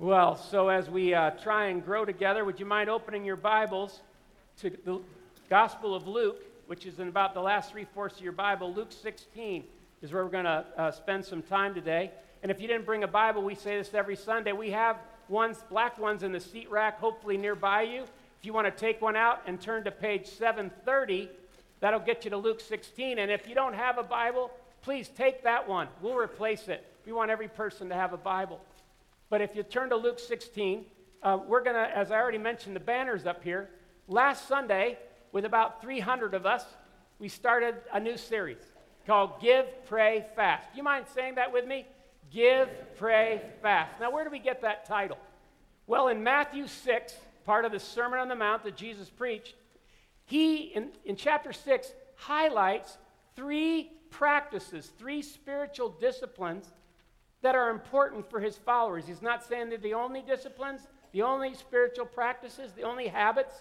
Well, so as we uh, try and grow together, would you mind opening your Bibles to the Gospel of Luke, which is in about the last three fourths of your Bible? Luke 16 is where we're going to uh, spend some time today. And if you didn't bring a Bible, we say this every Sunday. We have ones, black ones in the seat rack, hopefully nearby you. If you want to take one out and turn to page 730, that'll get you to Luke 16. And if you don't have a Bible, please take that one. We'll replace it. We want every person to have a Bible. But if you turn to Luke 16, uh, we're going to, as I already mentioned, the banners up here. Last Sunday, with about 300 of us, we started a new series called Give, Pray, Fast. You mind saying that with me? Give, Pray, Fast. Now, where do we get that title? Well, in Matthew 6, part of the Sermon on the Mount that Jesus preached, he, in, in chapter 6, highlights three practices, three spiritual disciplines that are important for his followers. He's not saying they're the only disciplines, the only spiritual practices, the only habits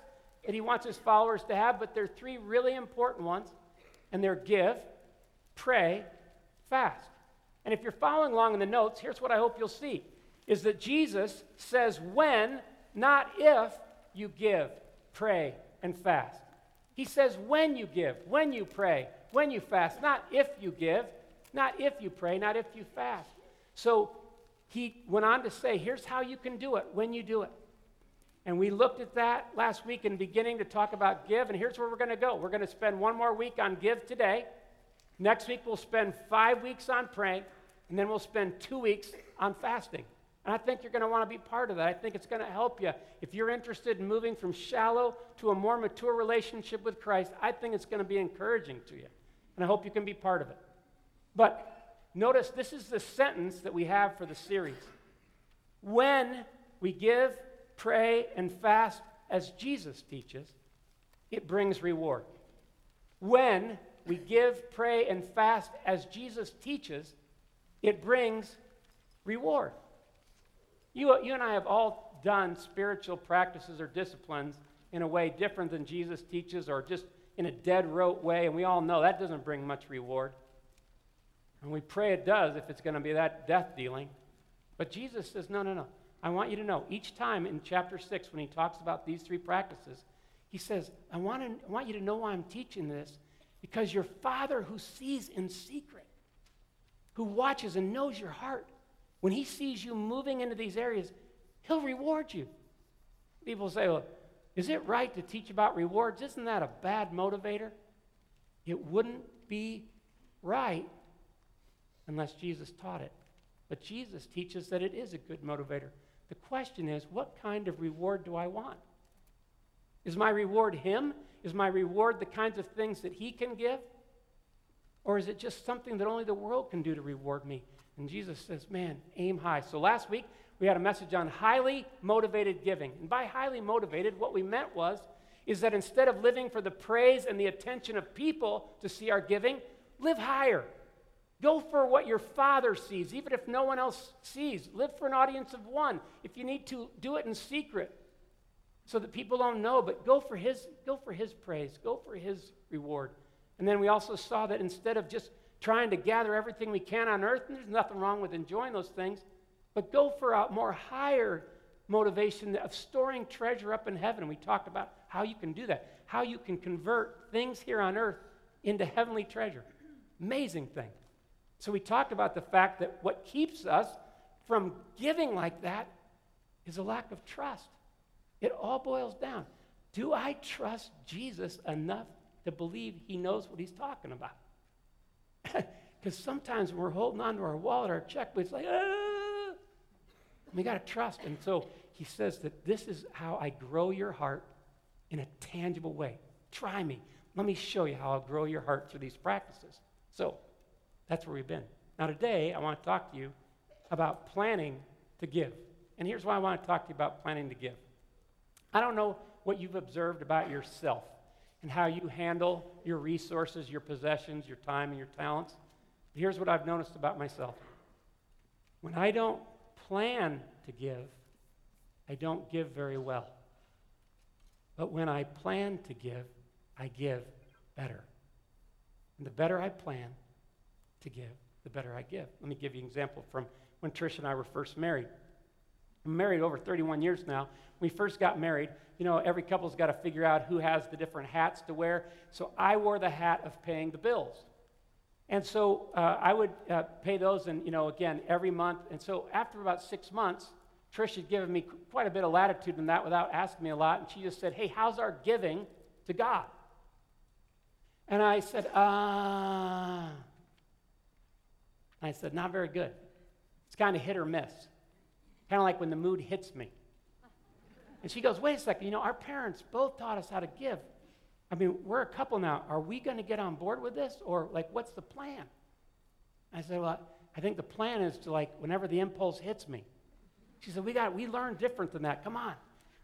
that he wants his followers to have, but there are three really important ones, and they're give, pray, fast. And if you're following along in the notes, here's what I hope you'll see is that Jesus says when, not if, you give, pray, and fast. He says when you give, when you pray, when you fast, not if you give, not if you pray, not if you fast. So he went on to say, here's how you can do it when you do it. And we looked at that last week in beginning to talk about give, and here's where we're going to go. We're going to spend one more week on give today. Next week, we'll spend five weeks on praying, and then we'll spend two weeks on fasting. And I think you're going to want to be part of that. I think it's going to help you. If you're interested in moving from shallow to a more mature relationship with Christ, I think it's going to be encouraging to you. And I hope you can be part of it. But Notice this is the sentence that we have for the series. When we give, pray, and fast as Jesus teaches, it brings reward. When we give, pray, and fast as Jesus teaches, it brings reward. You, you and I have all done spiritual practices or disciplines in a way different than Jesus teaches or just in a dead rote way, and we all know that doesn't bring much reward. And we pray it does if it's going to be that death dealing. But Jesus says, no, no, no. I want you to know each time in chapter 6, when he talks about these three practices, he says, I want, to, I want you to know why I'm teaching this because your Father who sees in secret, who watches and knows your heart, when he sees you moving into these areas, he'll reward you. People say, well, is it right to teach about rewards? Isn't that a bad motivator? It wouldn't be right unless Jesus taught it. But Jesus teaches that it is a good motivator. The question is, what kind of reward do I want? Is my reward Him? Is my reward the kinds of things that He can give? Or is it just something that only the world can do to reward me? And Jesus says, man, aim high. So last week, we had a message on highly motivated giving. And by highly motivated, what we meant was, is that instead of living for the praise and the attention of people to see our giving, live higher. Go for what your father sees, even if no one else sees. Live for an audience of one. If you need to, do it in secret so that people don't know, but go for his, go for his praise, go for his reward. And then we also saw that instead of just trying to gather everything we can on earth, and there's nothing wrong with enjoying those things, but go for a more higher motivation of storing treasure up in heaven. We talked about how you can do that, how you can convert things here on earth into heavenly treasure. Amazing thing. So we talked about the fact that what keeps us from giving like that is a lack of trust. It all boils down. Do I trust Jesus enough to believe he knows what he's talking about? Because sometimes when we're holding on to our wallet, our checkbook, it's like, ah! We got to trust. And so he says that this is how I grow your heart in a tangible way. Try me. Let me show you how I'll grow your heart through these practices. So, that's where we've been. Now, today, I want to talk to you about planning to give. And here's why I want to talk to you about planning to give. I don't know what you've observed about yourself and how you handle your resources, your possessions, your time, and your talents. But here's what I've noticed about myself when I don't plan to give, I don't give very well. But when I plan to give, I give better. And the better I plan, to give, the better I give. Let me give you an example from when Trish and I were first married. I'm married over 31 years now. When we first got married, you know, every couple's got to figure out who has the different hats to wear. So I wore the hat of paying the bills. And so uh, I would uh, pay those, and, you know, again, every month. And so after about six months, Trish had given me quite a bit of latitude in that without asking me a lot. And she just said, Hey, how's our giving to God? And I said, Ah. Uh, I said, Not very good. It's kind of hit or miss. Kind of like when the mood hits me. And she goes, Wait a second, you know, our parents both taught us how to give. I mean, we're a couple now. Are we going to get on board with this? Or, like, what's the plan? I said, Well, I think the plan is to, like, whenever the impulse hits me. She said, We got, we learn different than that. Come on.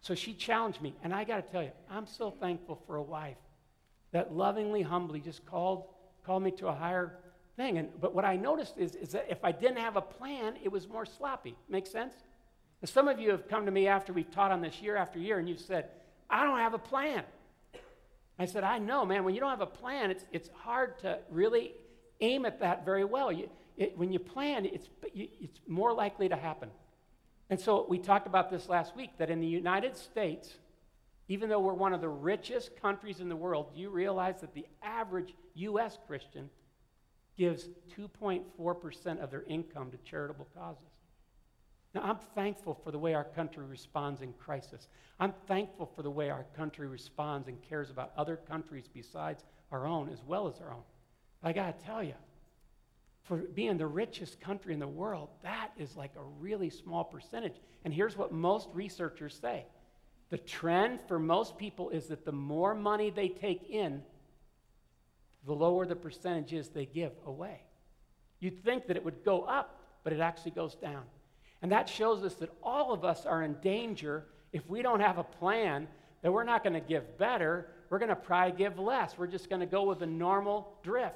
So she challenged me. And I got to tell you, I'm so thankful for a wife that lovingly, humbly just called, called me to a higher thing. And, but what I noticed is, is that if I didn't have a plan, it was more sloppy. Make sense? And some of you have come to me after we've taught on this year after year, and you've said, I don't have a plan. I said, I know, man, when you don't have a plan, it's, it's hard to really aim at that very well. You, it, when you plan, it's, it's more likely to happen. And so we talked about this last week that in the United States, even though we're one of the richest countries in the world, do you realize that the average U.S. Christian gives 2.4% of their income to charitable causes? Now, I'm thankful for the way our country responds in crisis. I'm thankful for the way our country responds and cares about other countries besides our own as well as our own. But I got to tell you, for being the richest country in the world, that is like a really small percentage. And here's what most researchers say the trend for most people is that the more money they take in, the lower the percentage is they give away. You'd think that it would go up, but it actually goes down. And that shows us that all of us are in danger if we don't have a plan that we're not going to give better, we're going to probably give less. We're just going to go with a normal drift.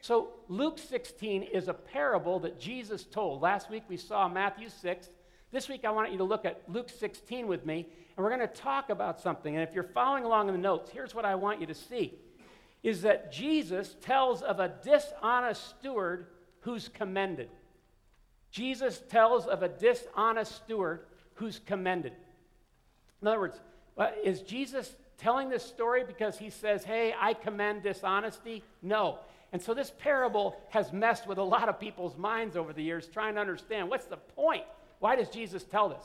So, Luke 16 is a parable that Jesus told. Last week we saw Matthew 6. This week I want you to look at Luke 16 with me, and we're going to talk about something. And if you're following along in the notes, here's what I want you to see is that Jesus tells of a dishonest steward who's commended. Jesus tells of a dishonest steward who's commended. In other words, uh, is Jesus telling this story because he says, hey, I commend dishonesty? No. And so this parable has messed with a lot of people's minds over the years trying to understand what's the point? Why does Jesus tell this?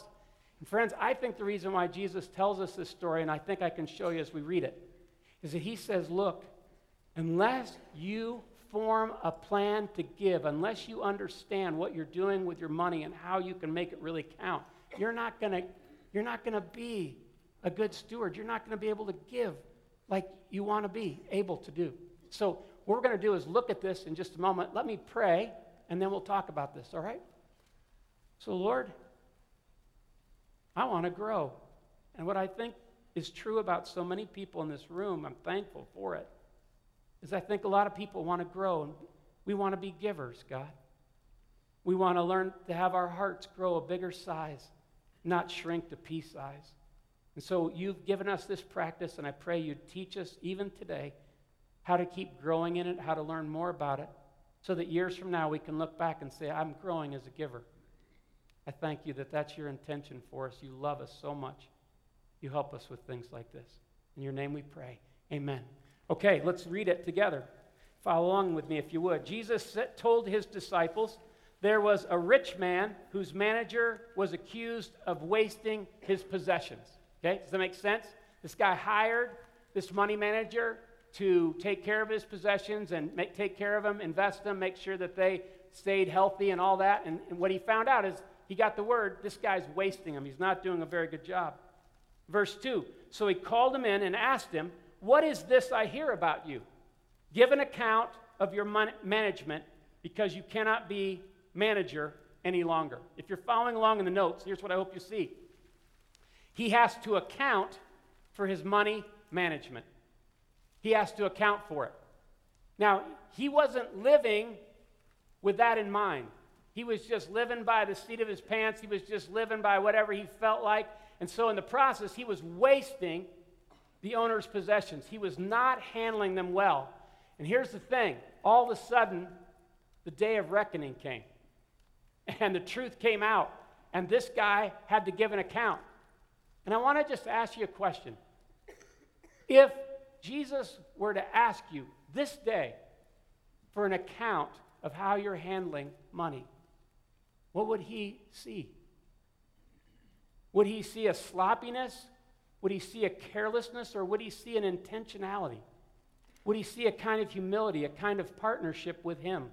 And friends, I think the reason why Jesus tells us this story, and I think I can show you as we read it, is that he says, look, unless you form a plan to give, unless you understand what you're doing with your money and how you can make it really count, you're not going to you're not going to be a good steward. You're not going to be able to give like you want to be able to do. So, what we're going to do is look at this in just a moment. Let me pray, and then we'll talk about this, all right? So, Lord, I want to grow. And what I think is true about so many people in this room, I'm thankful for it is I think a lot of people want to grow and we want to be givers, God. We want to learn to have our hearts grow a bigger size, not shrink to pea size. And so you've given us this practice, and I pray you'd teach us even today how to keep growing in it, how to learn more about it, so that years from now we can look back and say, I'm growing as a giver. I thank you that that's your intention for us. You love us so much. You help us with things like this. In your name we pray. Amen. Okay, let's read it together. Follow along with me if you would. Jesus told his disciples there was a rich man whose manager was accused of wasting his possessions. Okay, does that make sense? This guy hired this money manager to take care of his possessions and make, take care of them, invest them, make sure that they stayed healthy and all that. And, and what he found out is he got the word this guy's wasting them. He's not doing a very good job. Verse 2 So he called him in and asked him, what is this I hear about you? Give an account of your man- management because you cannot be manager any longer. If you're following along in the notes, here's what I hope you see. He has to account for his money management. He has to account for it. Now, he wasn't living with that in mind. He was just living by the seat of his pants. He was just living by whatever he felt like. And so, in the process, he was wasting the owner's possessions. He was not handling them well. And here's the thing all of a sudden, the day of reckoning came. And the truth came out. and this guy had to give an account. And I want to just ask you a question. If Jesus were to ask you this day for an account of how you're handling money, what would he see? Would he see a sloppiness? Would he see a carelessness? Or would he see an intentionality? Would he see a kind of humility, a kind of partnership with him?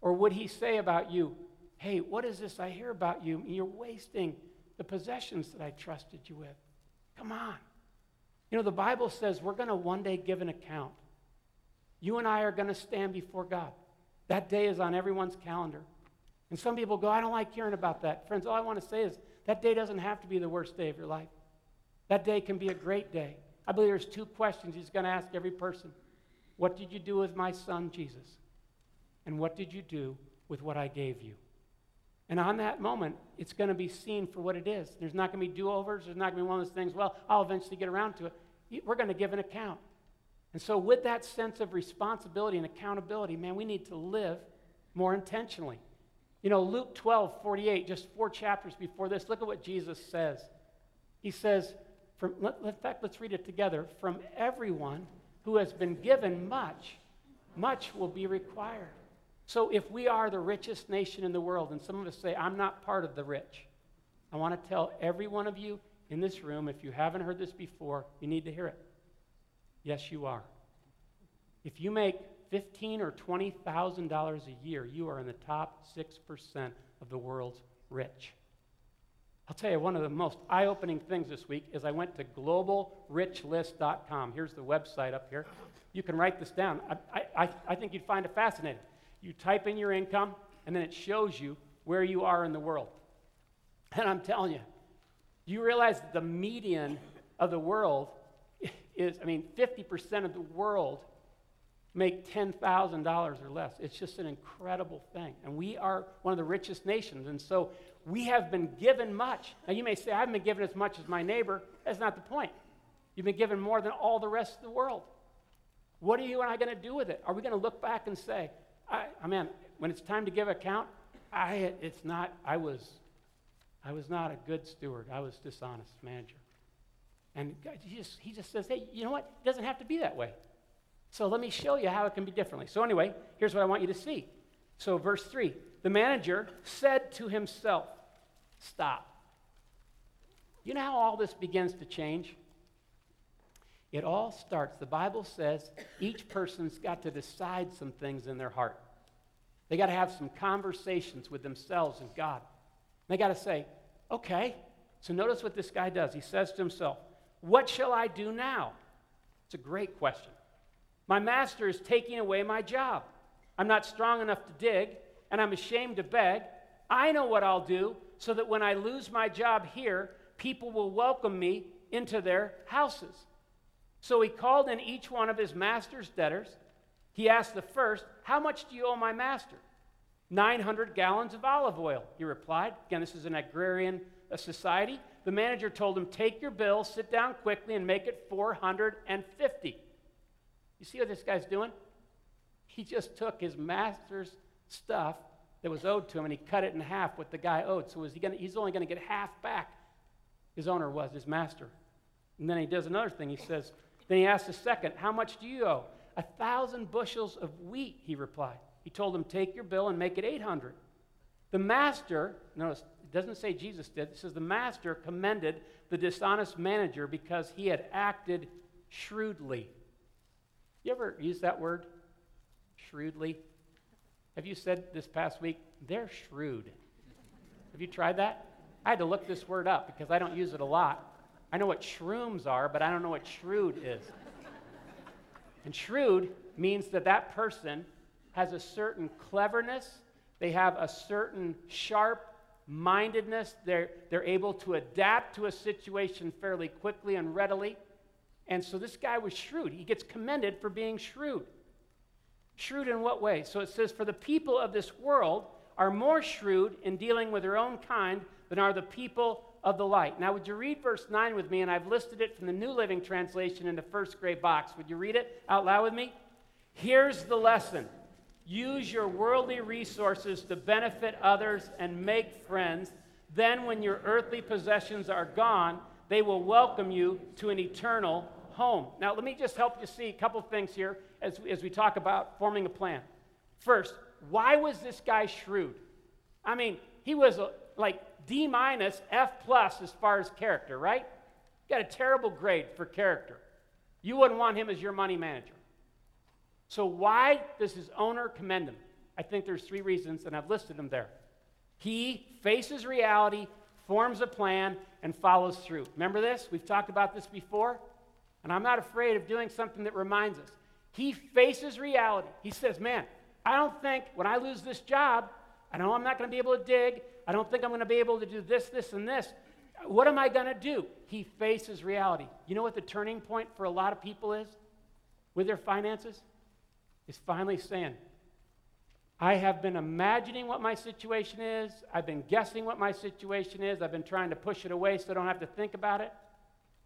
Or would he say about you, hey, what is this I hear about you? You're wasting the possessions that I trusted you with. Come on. You know, the Bible says we're going to one day give an account. You and I are going to stand before God. That day is on everyone's calendar. And some people go, I don't like hearing about that. Friends, all I want to say is that day doesn't have to be the worst day of your life. That day can be a great day. I believe there's two questions he's going to ask every person What did you do with my son, Jesus? And what did you do with what I gave you? And on that moment, it's going to be seen for what it is. There's not going to be do overs. There's not going to be one of those things, well, I'll eventually get around to it. We're going to give an account. And so, with that sense of responsibility and accountability, man, we need to live more intentionally. You know, Luke 12, 48, just four chapters before this, look at what Jesus says. He says, from, let, in fact, let's read it together. From everyone who has been given much, much will be required. So if we are the richest nation in the world, and some of us say, I'm not part of the rich, I want to tell every one of you in this room, if you haven't heard this before, you need to hear it. Yes, you are. If you make fifteen or twenty thousand dollars a year, you are in the top six percent of the world's rich. I'll tell you one of the most eye-opening things this week is I went to globalrichlist.com. Here's the website up here. You can write this down. I, I, I think you'd find it fascinating. You type in your income, and then it shows you where you are in the world. And I'm telling you, you realize that the median of the world is, I mean, 50% of the world make $10,000 or less. It's just an incredible thing. And we are one of the richest nations. And so we have been given much. Now, you may say, I haven't been given as much as my neighbor. That's not the point. You've been given more than all the rest of the world. What are you and I going to do with it? Are we going to look back and say, I, I mean, when it's time to give account, I, it's not, I was, I was not a good steward. I was dishonest manager. And he just, he just says, hey, you know what? It doesn't have to be that way. So let me show you how it can be differently. So, anyway, here's what I want you to see. So, verse 3 the manager said to himself, Stop. You know how all this begins to change? It all starts, the Bible says each person's got to decide some things in their heart. They got to have some conversations with themselves and God. They got to say, okay, so notice what this guy does. He says to himself, What shall I do now? It's a great question. My master is taking away my job. I'm not strong enough to dig, and I'm ashamed to beg. I know what I'll do so that when I lose my job here, people will welcome me into their houses. So he called in each one of his master's debtors. He asked the first, How much do you owe my master? 900 gallons of olive oil, he replied. Again, this is an agrarian uh, society. The manager told him, Take your bill, sit down quickly, and make it 450. You see what this guy's doing? He just took his master's stuff that was owed to him and he cut it in half what the guy owed. So he gonna, he's only going to get half back. His owner was, his master. And then he does another thing. He says, then he asks the second, How much do you owe? A thousand bushels of wheat, he replied. He told him, Take your bill and make it 800. The master, notice, it doesn't say Jesus did, it says the master commended the dishonest manager because he had acted shrewdly. You ever use that word? Shrewdly? Have you said this past week, they're shrewd? Have you tried that? I had to look this word up because I don't use it a lot. I know what shrooms are, but I don't know what shrewd is. and shrewd means that that person has a certain cleverness, they have a certain sharp mindedness, they're, they're able to adapt to a situation fairly quickly and readily. And so this guy was shrewd. He gets commended for being shrewd. Shrewd in what way? So it says, For the people of this world are more shrewd in dealing with their own kind than are the people of the light. Now, would you read verse 9 with me? And I've listed it from the New Living Translation in the first gray box. Would you read it out loud with me? Here's the lesson use your worldly resources to benefit others and make friends. Then, when your earthly possessions are gone, they will welcome you to an eternal home. Now, let me just help you see a couple things here as, as we talk about forming a plan. First, why was this guy shrewd? I mean, he was a, like D minus, F plus as far as character, right? Got a terrible grade for character. You wouldn't want him as your money manager. So, why does his owner commend him? I think there's three reasons, and I've listed them there. He faces reality, forms a plan, and follows through. Remember this? We've talked about this before. And I'm not afraid of doing something that reminds us. He faces reality. He says, Man, I don't think when I lose this job, I know I'm not going to be able to dig. I don't think I'm going to be able to do this, this, and this. What am I going to do? He faces reality. You know what the turning point for a lot of people is with their finances? Is finally saying, I have been imagining what my situation is. I've been guessing what my situation is. I've been trying to push it away so I don't have to think about it.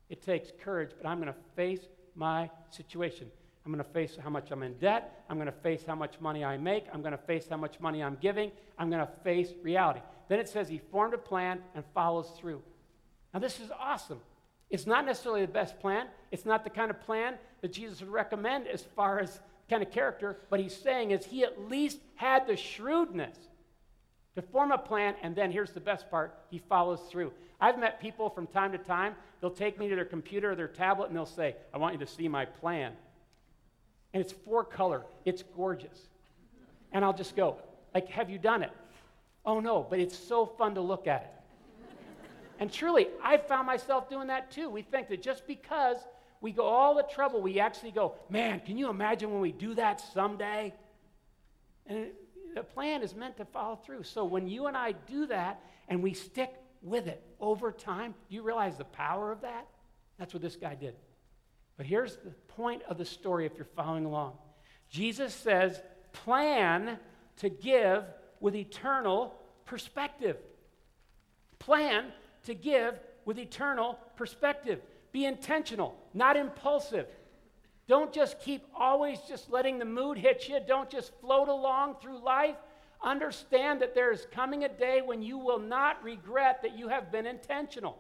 It takes courage, but I'm going to face my situation. I'm going to face how much I'm in debt. I'm going to face how much money I make. I'm going to face how much money I'm giving. I'm going to face reality. Then it says he formed a plan and follows through. Now, this is awesome. It's not necessarily the best plan. It's not the kind of plan that Jesus would recommend as far as kind of character, but he's saying is he at least had the shrewdness to form a plan, and then here's the best part he follows through. I've met people from time to time, they'll take me to their computer or their tablet and they'll say, I want you to see my plan. And it's four color, it's gorgeous. And I'll just go, like, have you done it? Oh no, but it's so fun to look at it. and truly, I found myself doing that too. We think that just because we go all the trouble, we actually go, man, can you imagine when we do that someday? And the plan is meant to follow through. So when you and I do that and we stick with it over time, do you realize the power of that? That's what this guy did. But here's the point of the story if you're following along Jesus says, plan to give with eternal perspective. Plan to give with eternal perspective. Be intentional, not impulsive. Don't just keep always just letting the mood hit you. Don't just float along through life. Understand that there is coming a day when you will not regret that you have been intentional.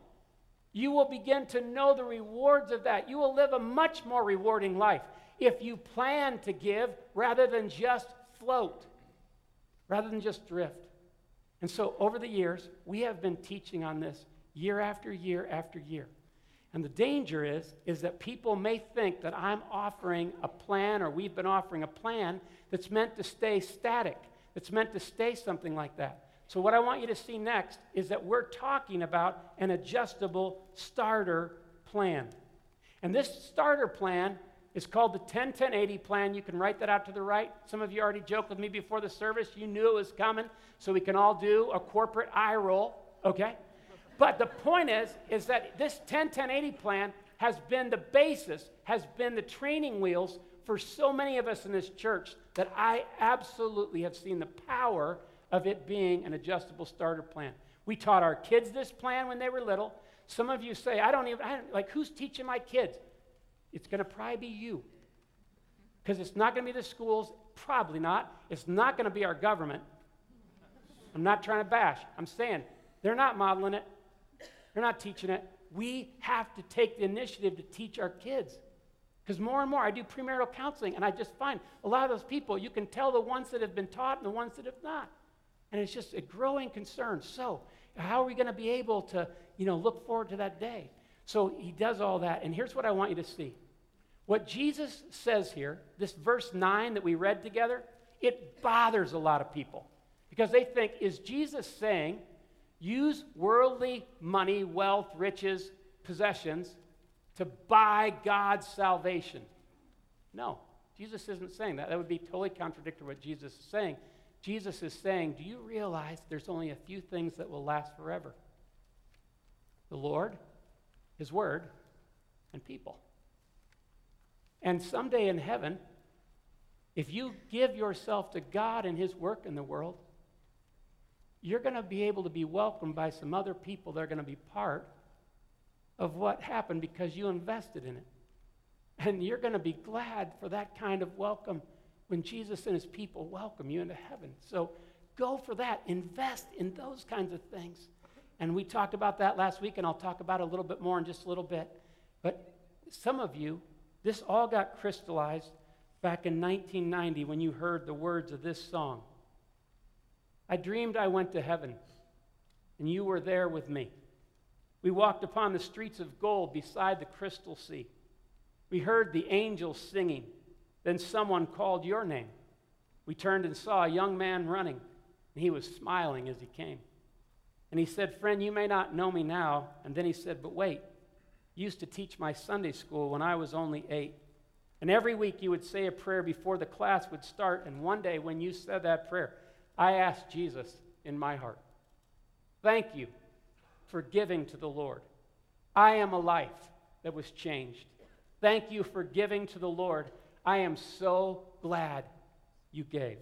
You will begin to know the rewards of that. You will live a much more rewarding life if you plan to give rather than just float, rather than just drift. And so, over the years, we have been teaching on this year after year after year. And the danger is, is that people may think that I'm offering a plan or we've been offering a plan that's meant to stay static, that's meant to stay something like that. So, what I want you to see next is that we're talking about an adjustable starter plan. And this starter plan is called the 10 10 80 plan. You can write that out to the right. Some of you already joked with me before the service. You knew it was coming, so we can all do a corporate eye roll, okay? But the point is, is that this 10 10 80 plan has been the basis, has been the training wheels for so many of us in this church that I absolutely have seen the power of it being an adjustable starter plan. We taught our kids this plan when they were little. Some of you say, I don't even, I don't, like, who's teaching my kids? It's going to probably be you. Because it's not going to be the schools, probably not. It's not going to be our government. I'm not trying to bash. I'm saying they're not modeling it. They're not teaching it. We have to take the initiative to teach our kids. Because more and more, I do premarital counseling, and I just find a lot of those people, you can tell the ones that have been taught and the ones that have not. And it's just a growing concern. So, how are we going to be able to, you know, look forward to that day? So he does all that. And here's what I want you to see. What Jesus says here, this verse 9 that we read together, it bothers a lot of people because they think, is Jesus saying use worldly money, wealth, riches, possessions to buy God's salvation. No, Jesus isn't saying that. That would be totally contradictory to what Jesus is saying. Jesus is saying, Do you realize there's only a few things that will last forever? The Lord, His Word, and people. And someday in heaven, if you give yourself to God and His work in the world, you're going to be able to be welcomed by some other people that are going to be part of what happened because you invested in it. And you're going to be glad for that kind of welcome when Jesus and his people welcome you into heaven. So go for that. Invest in those kinds of things. And we talked about that last week, and I'll talk about it a little bit more in just a little bit. But some of you, this all got crystallized back in 1990 when you heard the words of this song. I dreamed I went to heaven, and you were there with me. We walked upon the streets of gold beside the crystal sea. We heard the angels singing. Then someone called your name. We turned and saw a young man running, and he was smiling as he came. And he said, Friend, you may not know me now. And then he said, But wait, you used to teach my Sunday school when I was only eight. And every week you would say a prayer before the class would start. And one day when you said that prayer, I asked Jesus in my heart, Thank you for giving to the Lord. I am a life that was changed. Thank you for giving to the Lord. I am so glad you gave.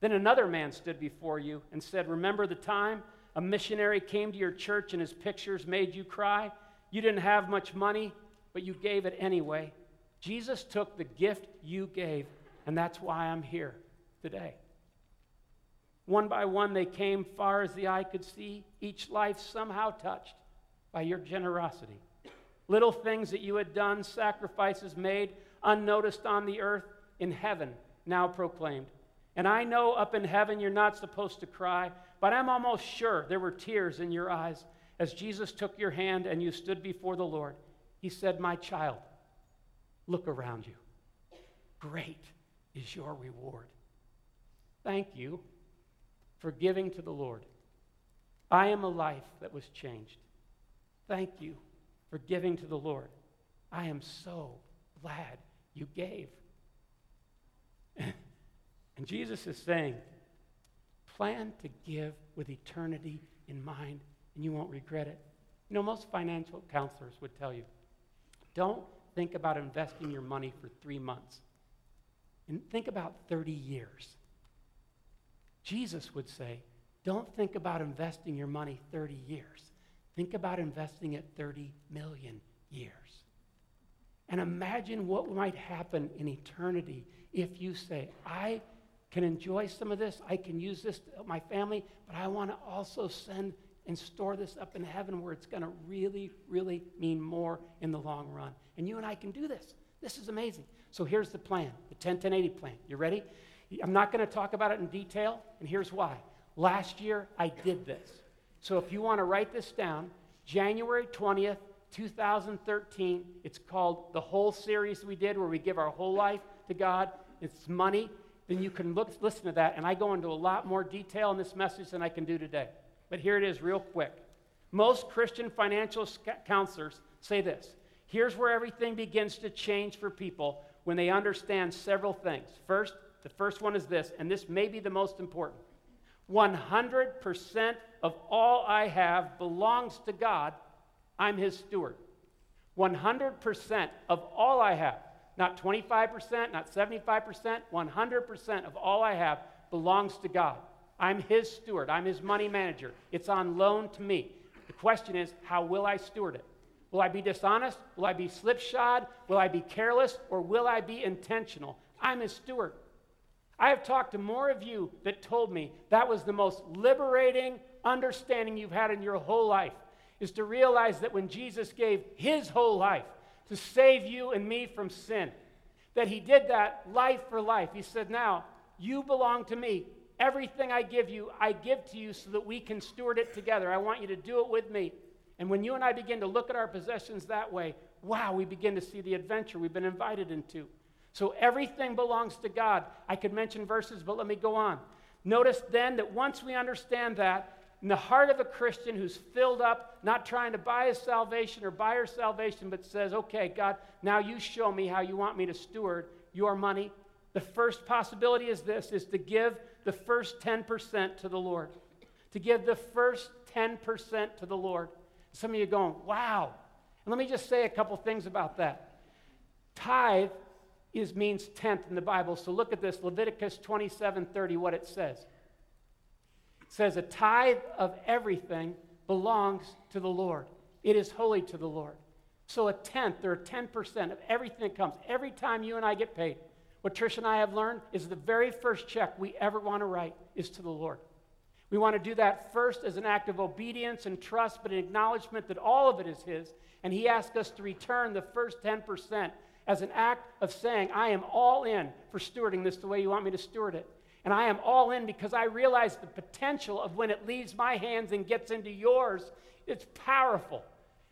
Then another man stood before you and said, Remember the time a missionary came to your church and his pictures made you cry? You didn't have much money, but you gave it anyway. Jesus took the gift you gave, and that's why I'm here today. One by one, they came far as the eye could see, each life somehow touched by your generosity. Little things that you had done, sacrifices made, unnoticed on the earth, in heaven, now proclaimed. And I know up in heaven you're not supposed to cry, but I'm almost sure there were tears in your eyes as Jesus took your hand and you stood before the Lord. He said, My child, look around you. Great is your reward. Thank you for giving to the Lord. I am a life that was changed. Thank you for giving to the Lord. I am so glad you gave. and Jesus is saying, plan to give with eternity in mind, and you won't regret it. You know, most financial counselors would tell you don't think about investing your money for three months, and think about 30 years. Jesus would say, don't think about investing your money 30 years. Think about investing it 30 million years. And imagine what might happen in eternity if you say, I can enjoy some of this, I can use this to my family, but I want to also send and store this up in heaven where it's going to really, really mean more in the long run. And you and I can do this. This is amazing. So here's the plan the 10 10 80 plan. You ready? I'm not going to talk about it in detail, and here's why. Last year, I did this. So if you want to write this down, January 20th, 2013, it's called the whole series we did where we give our whole life to God. It's money. Then you can look, listen to that, and I go into a lot more detail in this message than I can do today. But here it is, real quick. Most Christian financial counselors say this here's where everything begins to change for people when they understand several things. First, the first one is this, and this may be the most important 100% of all I have belongs to God. I'm His steward. 100% of all I have, not 25%, not 75%, 100% of all I have belongs to God. I'm His steward. I'm His money manager. It's on loan to me. The question is, how will I steward it? Will I be dishonest? Will I be slipshod? Will I be careless? Or will I be intentional? I'm His steward. I have talked to more of you that told me that was the most liberating understanding you've had in your whole life is to realize that when Jesus gave his whole life to save you and me from sin, that he did that life for life. He said, Now, you belong to me. Everything I give you, I give to you so that we can steward it together. I want you to do it with me. And when you and I begin to look at our possessions that way, wow, we begin to see the adventure we've been invited into. So everything belongs to God. I could mention verses, but let me go on. Notice then that once we understand that, in the heart of a Christian who's filled up, not trying to buy his salvation or buy her salvation, but says, okay, God, now you show me how you want me to steward your money. The first possibility is this, is to give the first 10% to the Lord. To give the first 10% to the Lord. Some of you going, wow. And let me just say a couple things about that. Tithe is means tenth in the Bible. So look at this Leviticus 27 30, what it says. Says, A tithe of everything belongs to the Lord, it is holy to the Lord. So a tenth or 10% of everything that comes, every time you and I get paid, what Trish and I have learned is the very first check we ever want to write is to the Lord. We want to do that first as an act of obedience and trust, but an acknowledgement that all of it is His. And He asks us to return the first 10% as an act of saying, I am all in for stewarding this the way you want me to steward it. And I am all in because I realize the potential of when it leaves my hands and gets into yours, it's powerful.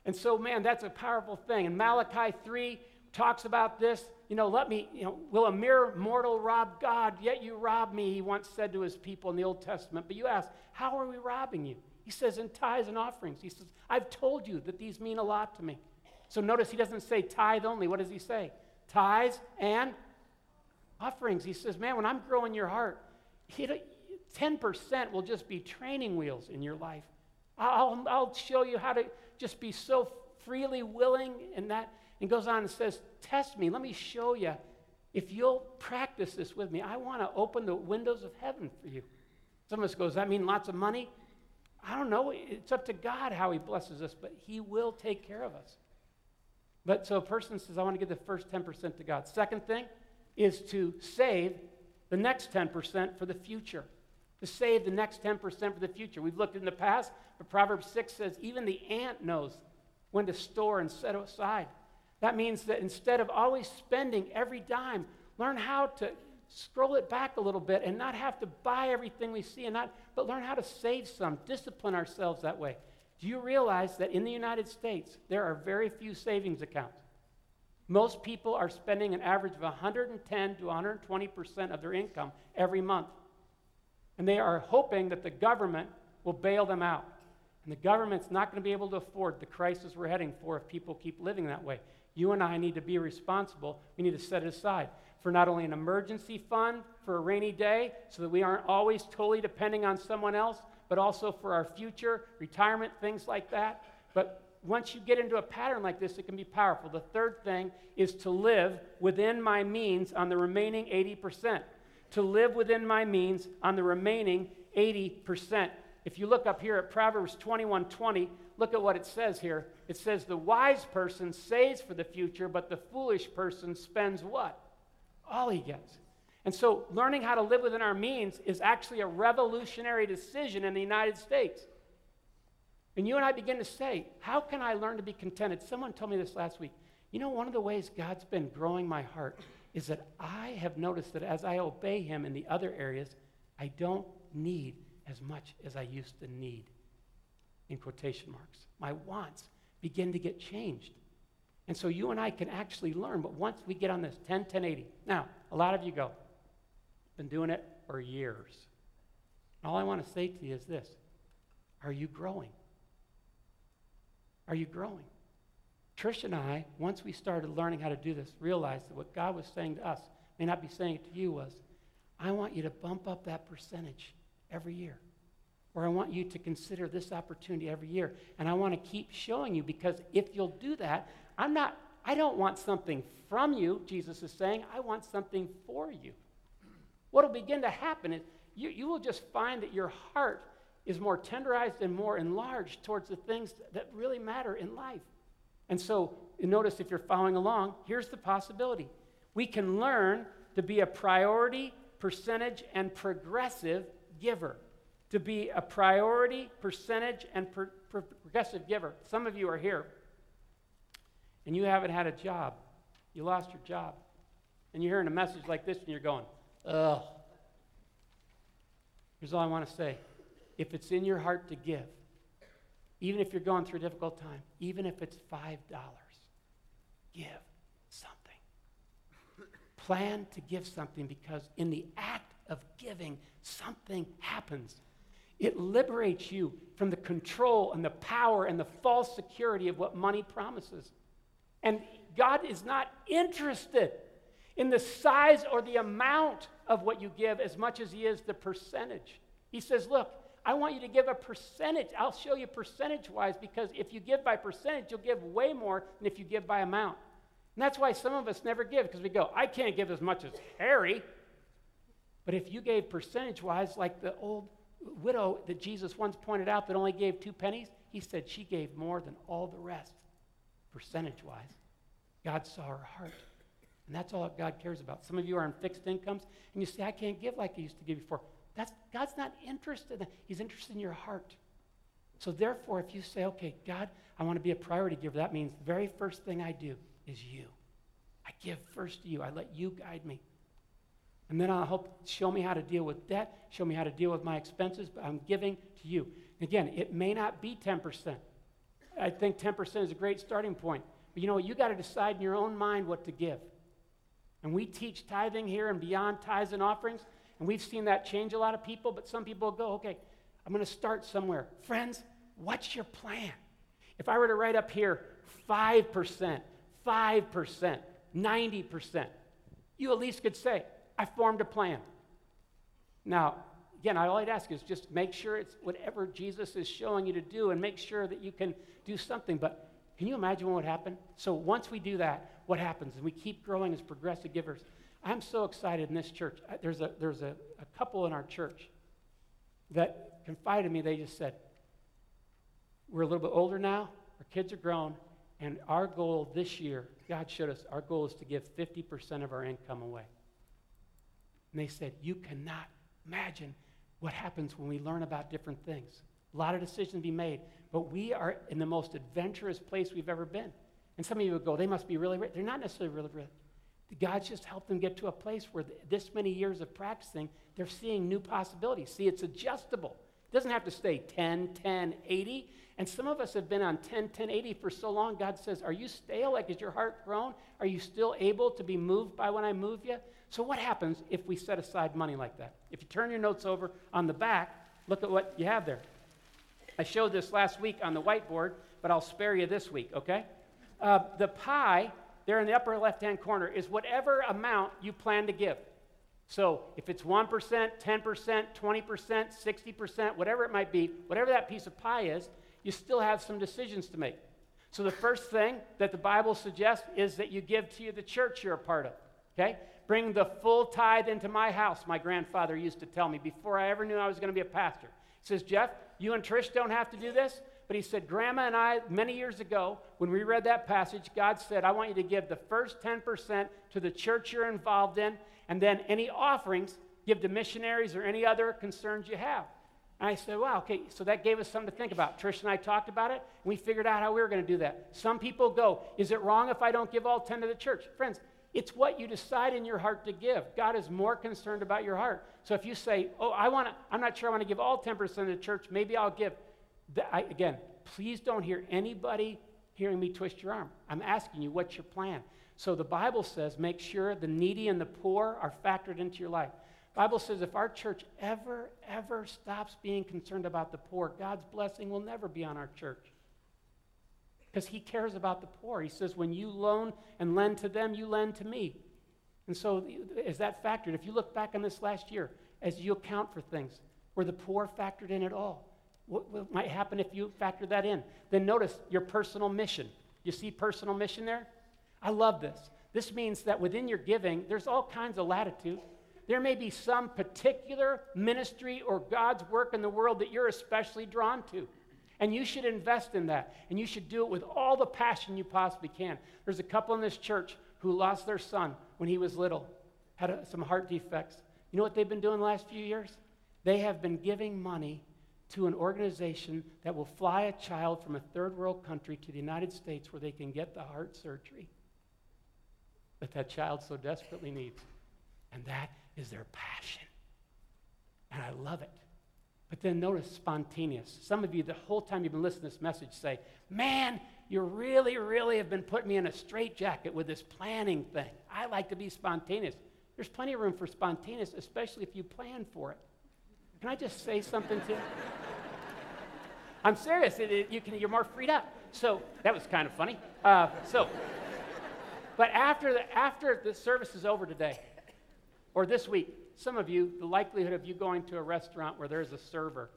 And so, man, that's a powerful thing. And Malachi 3 talks about this. You know, let me, you know, will a mere mortal rob God? Yet you rob me, he once said to his people in the Old Testament. But you ask, how are we robbing you? He says, in tithes and offerings. He says, I've told you that these mean a lot to me. So notice he doesn't say tithe only. What does he say? Tithes and offerings. He says, man, when I'm growing your heart, 10% will just be training wheels in your life. I'll, I'll show you how to just be so freely willing and that. And goes on and says, Test me. Let me show you. If you'll practice this with me, I want to open the windows of heaven for you. Some of us goes, that mean lots of money? I don't know. It's up to God how He blesses us, but He will take care of us. But so a person says, I want to give the first 10% to God. Second thing is to save the next 10% for the future. To save the next 10% for the future. We've looked in the past, but Proverbs 6 says even the ant knows when to store and set aside. That means that instead of always spending every dime, learn how to scroll it back a little bit and not have to buy everything we see and not but learn how to save some discipline ourselves that way do you realize that in the united states there are very few savings accounts most people are spending an average of 110 to 120% of their income every month. And they are hoping that the government will bail them out. And the government's not going to be able to afford the crisis we're heading for if people keep living that way. You and I need to be responsible. We need to set it aside for not only an emergency fund for a rainy day so that we aren't always totally depending on someone else, but also for our future, retirement, things like that. But once you get into a pattern like this, it can be powerful. The third thing is to live within my means on the remaining 80%. To live within my means on the remaining 80%. If you look up here at Proverbs 21 20, look at what it says here. It says, The wise person saves for the future, but the foolish person spends what? All he gets. And so, learning how to live within our means is actually a revolutionary decision in the United States. And you and I begin to say, How can I learn to be contented? Someone told me this last week. You know, one of the ways God's been growing my heart is that I have noticed that as I obey Him in the other areas, I don't need as much as I used to need. In quotation marks. My wants begin to get changed. And so you and I can actually learn, but once we get on this 10, 10, 80. Now, a lot of you go, been doing it for years. All I want to say to you is this Are you growing? Are you growing? Trish and I, once we started learning how to do this, realized that what God was saying to us, may not be saying it to you, was, I want you to bump up that percentage every year. Or I want you to consider this opportunity every year. And I want to keep showing you because if you'll do that, I'm not, I don't want something from you, Jesus is saying. I want something for you. What will begin to happen is you, you will just find that your heart is more tenderized and more enlarged towards the things that really matter in life. And so, notice if you're following along, here's the possibility. We can learn to be a priority, percentage, and progressive giver. To be a priority, percentage, and pro- progressive giver. Some of you are here and you haven't had a job. You lost your job. And you're hearing a message like this and you're going, ugh. Here's all I want to say if it's in your heart to give, even if you're going through a difficult time, even if it's $5, give something. Plan to give something because in the act of giving, something happens. It liberates you from the control and the power and the false security of what money promises. And God is not interested in the size or the amount of what you give as much as He is the percentage. He says, Look, I want you to give a percentage. I'll show you percentage wise because if you give by percentage, you'll give way more than if you give by amount. And that's why some of us never give because we go, I can't give as much as Harry. But if you gave percentage wise, like the old widow that Jesus once pointed out that only gave two pennies, he said she gave more than all the rest, percentage wise. God saw her heart. And that's all God cares about. Some of you are on fixed incomes, and you say, I can't give like I used to give before. That's, God's not interested in that. He's interested in your heart. So, therefore, if you say, okay, God, I want to be a priority giver, that means the very first thing I do is you. I give first to you. I let you guide me. And then I'll help show me how to deal with debt, show me how to deal with my expenses, but I'm giving to you. Again, it may not be 10%. I think 10% is a great starting point. But you know, what? you got to decide in your own mind what to give. And we teach tithing here and beyond tithes and offerings, and we've seen that change a lot of people, but some people go, okay, I'm going to start somewhere. Friends, what's your plan? If I were to write up here 5%, 5%, 90%, you at least could say, I formed a plan. Now, again, all I'd ask is just make sure it's whatever Jesus is showing you to do and make sure that you can do something. But can you imagine what would happen? So once we do that, what happens? And we keep growing as progressive givers. I'm so excited in this church. There's a, there's a, a couple in our church that confided in me. They just said, We're a little bit older now, our kids are grown, and our goal this year, God showed us, our goal is to give 50% of our income away. And they said, You cannot imagine what happens when we learn about different things. A lot of decisions to be made, but we are in the most adventurous place we've ever been. And some of you would go, They must be really rich. They're not necessarily really rich. God's just helped them get to a place where this many years of practicing, they're seeing new possibilities. See, it's adjustable. It doesn't have to stay 10, 10, 80. And some of us have been on 10, 10, 80 for so long, God says, Are you stale? Like, is your heart grown? Are you still able to be moved by when I move you? So, what happens if we set aside money like that? If you turn your notes over on the back, look at what you have there. I showed this last week on the whiteboard, but I'll spare you this week, okay? Uh, the pie there in the upper left hand corner is whatever amount you plan to give. So if it's 1%, 10%, 20%, 60%, whatever it might be, whatever that piece of pie is, you still have some decisions to make. So the first thing that the Bible suggests is that you give to the church you're a part of. Okay? Bring the full tithe into my house, my grandfather used to tell me before I ever knew I was going to be a pastor. He says, Jeff, you and Trish don't have to do this. But he said, Grandma and I, many years ago, when we read that passage, God said, I want you to give the first 10% to the church you're involved in, and then any offerings, give to missionaries or any other concerns you have. And I said, wow, okay, so that gave us something to think about. Trish and I talked about it, and we figured out how we were going to do that. Some people go, is it wrong if I don't give all 10 to the church? Friends, it's what you decide in your heart to give. God is more concerned about your heart. So if you say, oh, I want to, I'm not sure I want to give all 10% to the church, maybe I'll give I, again, please don't hear anybody hearing me twist your arm. I'm asking you, what's your plan? So the Bible says, make sure the needy and the poor are factored into your life. Bible says if our church ever, ever stops being concerned about the poor, God's blessing will never be on our church. Because he cares about the poor. He says, when you loan and lend to them, you lend to me. And so is that factored? If you look back on this last year, as you account for things, were the poor factored in at all? What, what might happen if you factor that in? Then notice your personal mission. You see personal mission there? I love this. This means that within your giving, there's all kinds of latitude. There may be some particular ministry or God's work in the world that you're especially drawn to. And you should invest in that. And you should do it with all the passion you possibly can. There's a couple in this church who lost their son when he was little, had a, some heart defects. You know what they've been doing the last few years? They have been giving money to an organization that will fly a child from a third world country to the United States where they can get the heart surgery that that child so desperately needs. And that is their passion. And I love it. But then notice spontaneous. Some of you, the whole time you've been listening to this message, say, Man, you really, really have been putting me in a straitjacket with this planning thing. I like to be spontaneous. There's plenty of room for spontaneous, especially if you plan for it. Can I just say something to you? I'm serious. It, it, you can, you're more freed up. So that was kind of funny. Uh, so, but after the, after the service is over today, or this week, some of you, the likelihood of you going to a restaurant where there's a server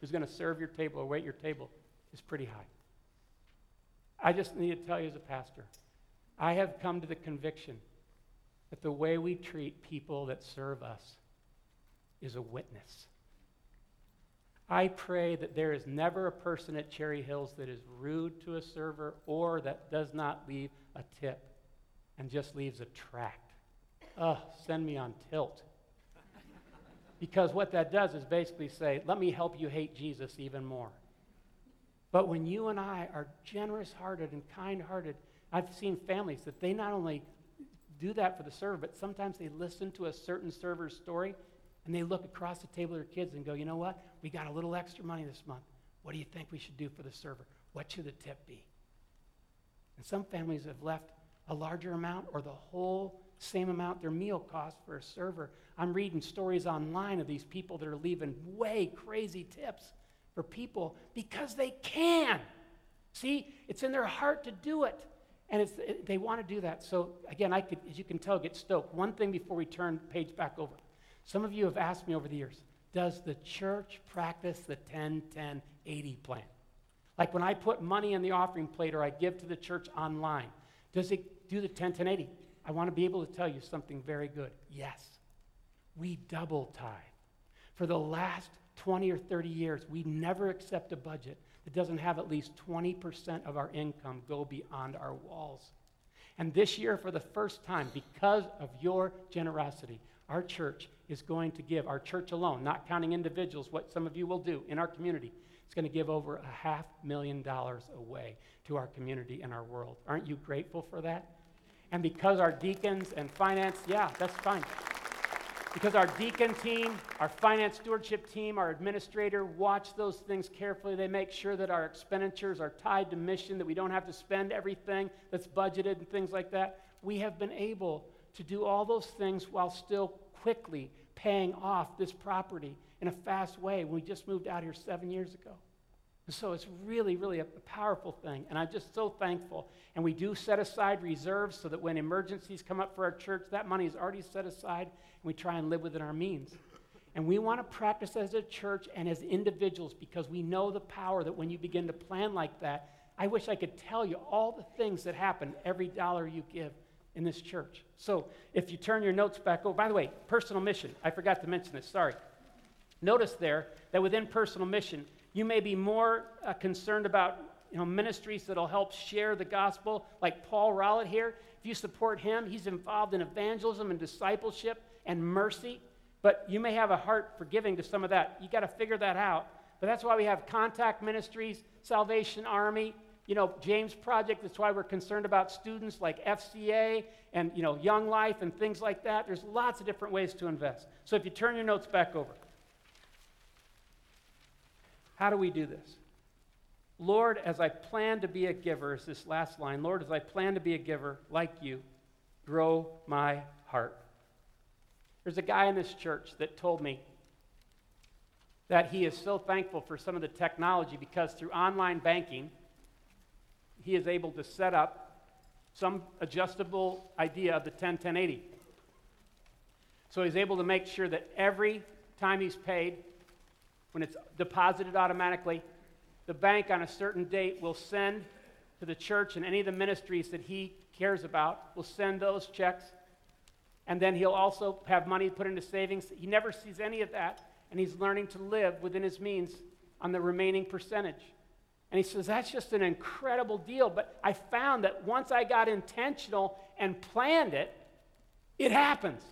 who's going to serve your table or wait your table is pretty high. I just need to tell you as a pastor, I have come to the conviction that the way we treat people that serve us is a witness. I pray that there is never a person at Cherry Hills that is rude to a server or that does not leave a tip and just leaves a tract. Oh, send me on tilt. because what that does is basically say, let me help you hate Jesus even more. But when you and I are generous hearted and kind hearted, I've seen families that they not only do that for the server, but sometimes they listen to a certain server's story and they look across the table at their kids and go, you know what? We got a little extra money this month. What do you think we should do for the server? What should the tip be? And some families have left a larger amount or the whole same amount their meal cost for a server. I'm reading stories online of these people that are leaving way crazy tips for people because they can. See, it's in their heart to do it. And it's, it, they want to do that. So, again, I could, as you can tell, get stoked. One thing before we turn page back over. Some of you have asked me over the years, does the church practice the 10 10 80 plan? Like when I put money in the offering plate or I give to the church online, does it do the 10 10 80? I want to be able to tell you something very good. Yes. We double tithe. For the last 20 or 30 years, we never accept a budget that doesn't have at least 20% of our income go beyond our walls. And this year, for the first time, because of your generosity, our church is going to give, our church alone, not counting individuals, what some of you will do in our community, it's going to give over a half million dollars away to our community and our world. Aren't you grateful for that? And because our deacons and finance, yeah, that's fine. Because our deacon team, our finance stewardship team, our administrator watch those things carefully. They make sure that our expenditures are tied to mission, that we don't have to spend everything that's budgeted and things like that. We have been able to do all those things while still quickly paying off this property in a fast way. We just moved out here seven years ago. And so it's really, really a, a powerful thing. And I'm just so thankful. And we do set aside reserves so that when emergencies come up for our church, that money is already set aside, and we try and live within our means. And we want to practice as a church and as individuals because we know the power that when you begin to plan like that, I wish I could tell you all the things that happen every dollar you give in this church. So if you turn your notes back over, by the way, personal mission, I forgot to mention this, sorry. Notice there that within personal mission, you may be more uh, concerned about you know, ministries that'll help share the gospel, like Paul Rowlett here. If you support him, he's involved in evangelism and discipleship and mercy. But you may have a heart for giving to some of that. You got to figure that out. But that's why we have contact ministries, Salvation Army, you know, James Project. That's why we're concerned about students like FCA and you know, Young Life and things like that. There's lots of different ways to invest. So if you turn your notes back over. How do we do this? Lord, as I plan to be a giver, is this last line. Lord, as I plan to be a giver like you, grow my heart. There's a guy in this church that told me that he is so thankful for some of the technology because through online banking, he is able to set up some adjustable idea of the 10 10 80. So he's able to make sure that every time he's paid, when it's deposited automatically, the bank on a certain date will send to the church and any of the ministries that he cares about will send those checks. And then he'll also have money put into savings. He never sees any of that, and he's learning to live within his means on the remaining percentage. And he says, That's just an incredible deal. But I found that once I got intentional and planned it, it happens.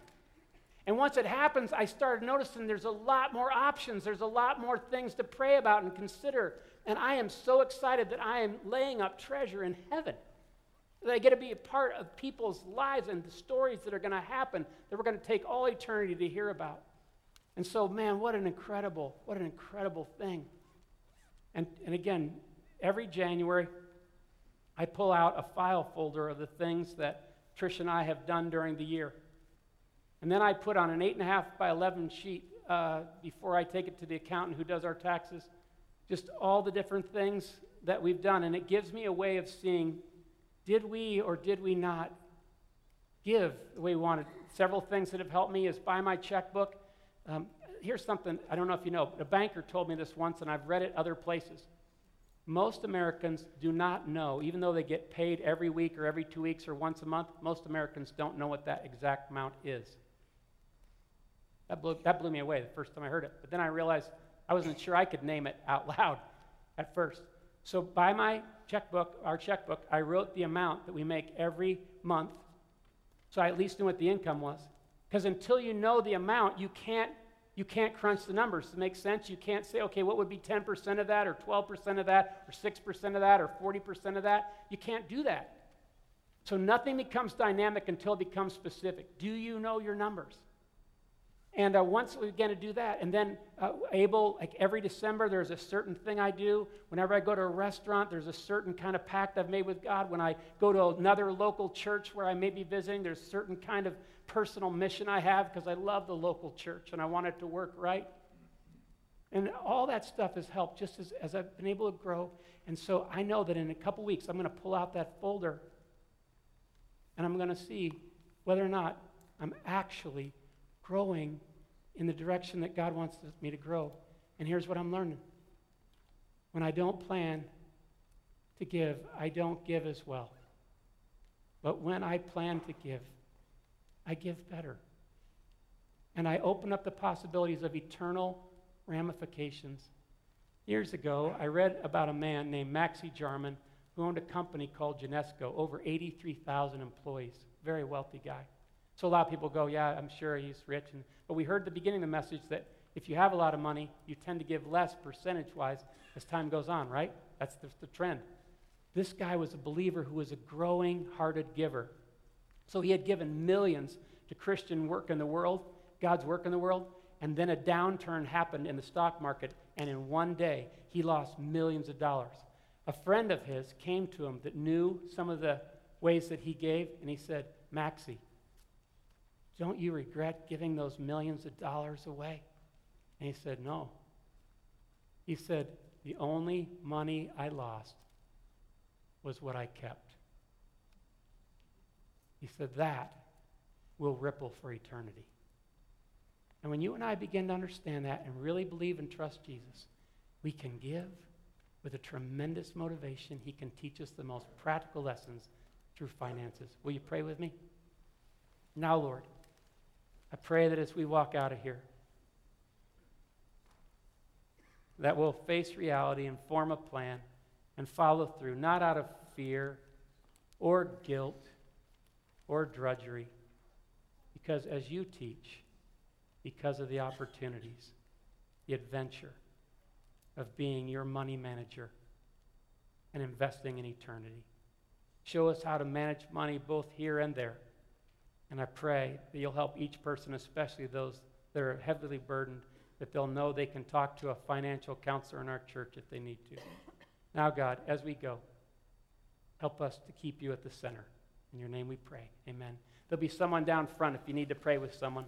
And once it happens, I started noticing there's a lot more options. There's a lot more things to pray about and consider. And I am so excited that I am laying up treasure in heaven. That I get to be a part of people's lives and the stories that are going to happen that we're going to take all eternity to hear about. And so, man, what an incredible, what an incredible thing. And, and again, every January, I pull out a file folder of the things that Trish and I have done during the year. And then I put on an 8.5 by 11 sheet uh, before I take it to the accountant who does our taxes, just all the different things that we've done. And it gives me a way of seeing did we or did we not give the way we wanted? Several things that have helped me is by my checkbook. Um, here's something I don't know if you know, a banker told me this once, and I've read it other places. Most Americans do not know, even though they get paid every week or every two weeks or once a month, most Americans don't know what that exact amount is. That blew, that blew me away the first time I heard it. But then I realized I wasn't sure I could name it out loud at first. So by my checkbook, our checkbook, I wrote the amount that we make every month so I at least knew what the income was. Because until you know the amount, you can't you can't crunch the numbers to make sense. You can't say, okay, what would be 10% of that, or 12% of that, or 6% of that, or 40% of that? You can't do that. So nothing becomes dynamic until it becomes specific. Do you know your numbers? And uh, once we begin to do that, and then uh, able, like every December, there's a certain thing I do. Whenever I go to a restaurant, there's a certain kind of pact I've made with God. When I go to another local church where I may be visiting, there's a certain kind of personal mission I have because I love the local church and I want it to work right. And all that stuff has helped just as, as I've been able to grow. And so I know that in a couple weeks, I'm going to pull out that folder and I'm going to see whether or not I'm actually growing in the direction that God wants me to grow. And here's what I'm learning when I don't plan to give, I don't give as well. But when I plan to give, I give better. And I open up the possibilities of eternal ramifications. Years ago, I read about a man named Maxie Jarman who owned a company called Genesco, over 83,000 employees, very wealthy guy. So a lot of people go, yeah, I'm sure he's rich. And, but we heard the beginning of the message that if you have a lot of money, you tend to give less percentage wise as time goes on, right? That's the, the trend. This guy was a believer who was a growing hearted giver. So he had given millions to Christian work in the world, God's work in the world, and then a downturn happened in the stock market, and in one day, he lost millions of dollars. A friend of his came to him that knew some of the ways that he gave, and he said, Maxie, don't you regret giving those millions of dollars away? And he said, No. He said, The only money I lost was what I kept. He said, That will ripple for eternity. And when you and I begin to understand that and really believe and trust Jesus, we can give with a tremendous motivation. He can teach us the most practical lessons through finances. Will you pray with me? Now, Lord. I pray that as we walk out of here, that we'll face reality and form a plan and follow through, not out of fear or guilt or drudgery, because as you teach, because of the opportunities, the adventure of being your money manager and investing in eternity. Show us how to manage money both here and there and I pray that you'll help each person, especially those that are heavily burdened, that they'll know they can talk to a financial counselor in our church if they need to. Now, God, as we go, help us to keep you at the center. In your name we pray. Amen. There'll be someone down front if you need to pray with someone.